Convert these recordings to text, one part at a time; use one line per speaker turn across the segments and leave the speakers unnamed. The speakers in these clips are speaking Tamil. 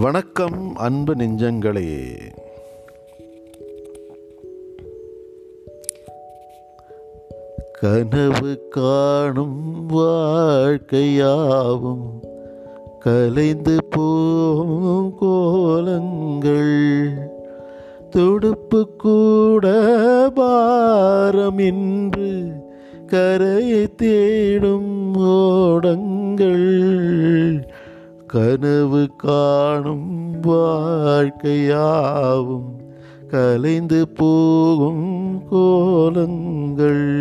வணக்கம் அன்பு நெஞ்சங்களே. கனவு காணும் வாழ்க்கையாவும் கலைந்து போகும் கோலங்கள். துடுப்பு கூட பாரம் என்று கரையை தேடும் ஓடங்கள். கனவு காணும் வாழ்க்கையாவும் கலைந்து போகும் கோலங்கள்.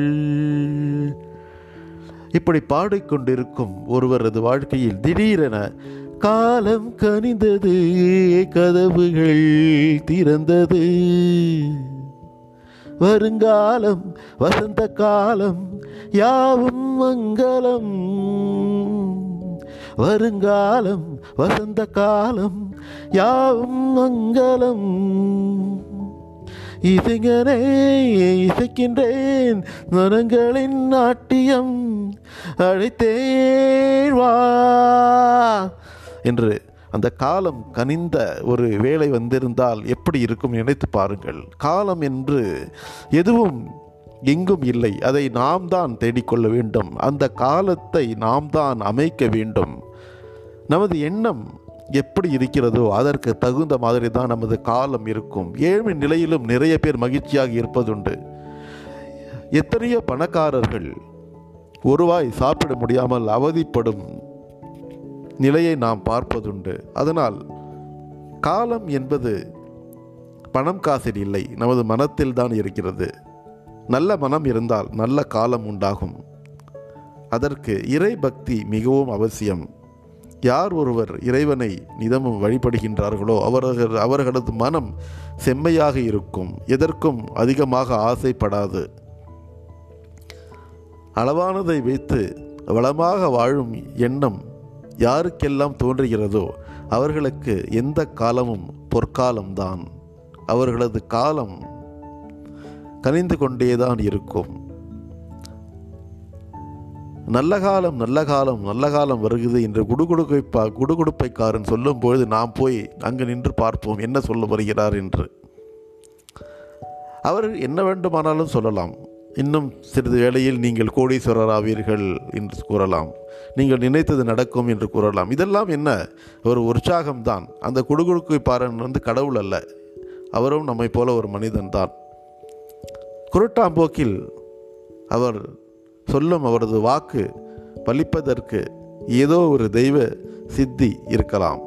இப்படி பாடிக்கொண்டிருக்கும் ஒருவரது வாழ்க்கையில் திடீரென காலம் கனிந்தது கதவுகள் திறந்தது. வருங்காலம் வசந்த காலம் யாவும் மங்களம். வருங்காலம் வசந்த காலம் யாவும் மங்களம். இசைஞனே இசைக்கின்றேன் மனங்களின் நாட்டியம் அழைத்தேழ்வா என்று அந்த காலம் கனிந்த ஒரு வேலை வந்திருந்தால் எப்படி இருக்கும் நினைத்து பாருங்கள். காலம் என்று எதுவும் எங்கும் இல்லை. அதை நாம் தான் தேடிக்கொள்ள வேண்டும். அந்த காலத்தை நாம் தான் அமைக்க வேண்டும். நமது எண்ணம் எப்படி இருக்கிறதோ அதற்கு தகுந்த மாதிரி தான் நமது காலம் இருக்கும். ஏழ்மை நிலையிலும் நிறைய பேர் மகிழ்ச்சியாக இருப்பதுண்டு. எத்தனையோ பணக்காரர்கள் ஒருவாய் சாப்பிட முடியாமல் அவதிப்படும் நிலையை நாம் பார்ப்பதுண்டு. அதனால் காலம் என்பது பணம் காசில் இல்லை நமது மனத்தில் தான் இருக்கிறது. நல்ல மனம் இருந்தால் நல்ல காலம் உண்டாகும். அதற்கு இறை பக்தி மிகவும் அவசியம். யார் ஒருவர் இறைவனை நிதமும் வழிபடுகின்றார்களோ அவர்கள் அவர்களது மனம் செம்மையாக இருக்கும். எதற்கும் அதிகமாக ஆசைப்படாது. அளவானதை வைத்து வளமாக வாழும் எண்ணம் யாருக்கெல்லாம் தோன்றுகிறதோ அவர்களுக்கு எந்த காலமும் பொற்காலம்தான். அவர்களது காலம் கனிந்து கொண்டேதான் இருக்கும். நல்ல காலம் நல்ல காலம் நல்ல காலம் வருகிறது என்று குடுகுடுப்பை குடுகுடுப்பைக்காரன் சொல்லும் பொழுது நாம் போய் அங்கு நின்று பார்ப்போம் என்ன சொல்ல வருகிறார் என்று. அவர் என்ன வேண்டுமானாலும் சொல்லலாம். இன்னும் சிறிது வேளையில் நீங்கள் கோடீஸ்வரர் ஆவீர்கள் என்று கூறலாம். நீங்கள் நினைத்தது நடக்கும் என்று கூறலாம். இதெல்லாம் என்ன? ஒரு உற்சாகம்தான். அந்த குடுகுடுக்கை பாரன் வந்து கடவுள் அல்ல. அவரும் நம்மை போல ஒரு மனிதன்தான். குருட்டாம்போக்கில் அவர் சொல்லும் அவரது வாக்கு பலிப்பதற்கு ஏதோ ஒரு தெய்வ சித்தி இருக்கலாம்.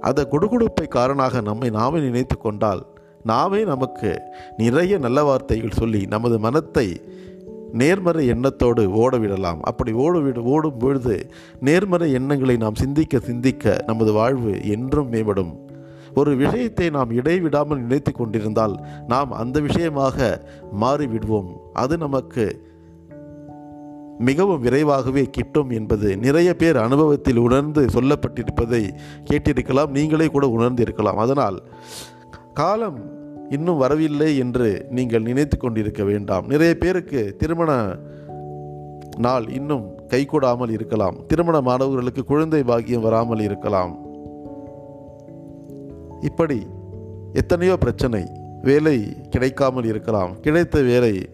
அந்த குடுகுடுப்பை காரணமாக நம்மை நாமே நினைத்து கொண்டால் நாமே நமக்கு நிறைய நல்ல வார்த்தைகள் சொல்லி நமது மனத்தை நேர்மறை எண்ணத்தோடு ஓடவிடலாம். அப்படி ஓடவிட ஓடும் பொழுது நேர்மறை எண்ணங்களை நாம் சிந்திக்க சிந்திக்க நமது வாழ்வு என்றும் மேம்படும். ஒரு விஷயத்தை நாம் இடைவிடாமல் நினைத்து கொண்டிருந்தால் நாம் அந்த விஷயமாக மாறிவிடுவோம். அது நமக்கு மிகவும் விரைவாகவே கிட்டும் என்பது நிறைய பேர் அனுபவத்தில் உணர்ந்து சொல்லப்பட்டிருப்பதை கேட்டிருக்கலாம் நீங்களே கூட உணர்ந்து இருக்கலாம் அதனால் காலம் இன்னும் வரவில்லை என்று நீங்கள் நினைத்து கொண்டிருக்க வேண்டாம். நிறைய பேருக்கு திருமண நாள் இன்னும் கைகூடாமல் இருக்கலாம். திருமண மாணவர்களுக்கு குழந்தை பாக்கியம் வராமல் இருக்கலாம். இப்படி எத்தனையோ பிரச்சனை வேலை கிடைக்காமல் இருக்கலாம். கிடைத்த வேலை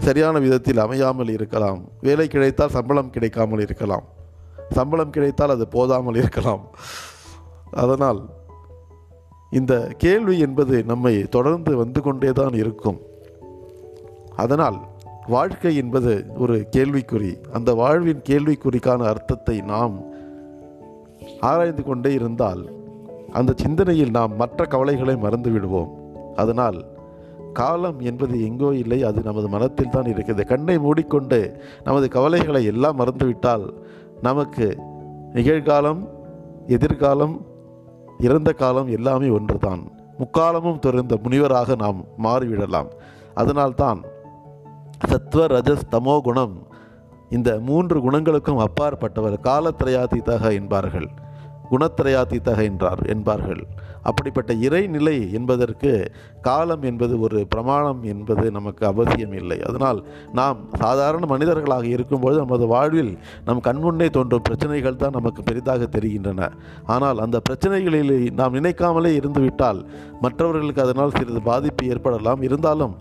சரியான விதத்தில் அமையாமல் இருக்கலாம். வேலை கிடைத்தால் சம்பளம் கிடைக்காமல் இருக்கலாம். சம்பளம் கிடைத்தால் அது போதாமல் இருக்கலாம். அதனால் இந்த கேள்வி என்பது நம்மை தொடர்ந்து வந்து கொண்டே தான் இருக்கும். அதனால் வாழ்க்கை என்பது ஒரு கேள்விக்குறி. அந்த வாழ்வின் கேள்விக்குறிக்கான அர்த்தத்தை நாம் ஆராய்ந்து கொண்டே இருந்தால் அந்த சிந்தனையில் நாம் மற்ற கவலைகளை மறந்து விடுவோம். அதனால் காலம் என்பது எங்கோ இல்லை அது நமது மனத்தில் தான் இருக்கிறது. கண்ணை மூடிக்கொண்டு நமது கவலைகளை எல்லாம் மறந்துவிட்டால் நமக்கு நிகழ்காலம் எதிர்காலம் இறந்த காலம் எல்லாமே ஒன்றுதான். முக்காலமும் துறந்த முனிவராக நாம் மாறிவிடலாம். அதனால்தான் சத்வ ரஜஸ் தமோ குணம் இந்த மூன்று குணங்களுக்கும் அப்பாற்பட்டவர் காலத்திரையாதீதாக என்பார்கள். குணத்திரையாத்தீத்தக என்றார் என்பார்கள். அப்படிப்பட்ட இறைநிலை என்பதற்கு காலம் என்பது ஒரு பிரமாணம் என்பது நமக்கு அவசியம் இல்லை. அதனால் நாம் சாதாரண மனிதர்களாக இருக்கும்போது நமது வாழ்வில் நம் கண்முன்னே தோன்றும் பிரச்சனைகள் தான் நமக்கு பெரிதாக தெரிகின்றன. ஆனால் அந்த பிரச்சனைகளில் நாம் நினைக்காமலே இருந்துவிட்டால் மற்றவர்களுக்கு அதனால் சிறிது பாதிப்பு ஏற்படலாம். இருந்தாலும்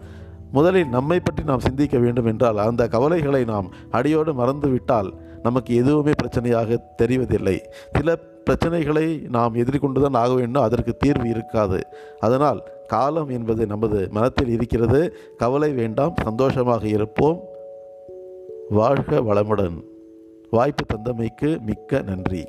முதலில் நம்மை பற்றி நாம் சிந்திக்க வேண்டும் என்றால் அந்த கவலைகளை நாம் அடியோடு மறந்துவிட்டால் நமக்கு எதுவுமே பிரச்சனையாக தெரிவதில்லை. சில பிரச்சனைகளை நாம் எதிர்கொண்டு தான் ஆக வேண்டும். அதற்கு தீர்வு இருக்காது. அதனால் காலம் என்பது நமது மனத்தில் இருக்கிறது. கவலை வேண்டாம். சந்தோஷமாக இருப்போம். வாழ்க வளமுடன். வாய்ப்பு தந்தமைக்கு மிக்க நன்றி.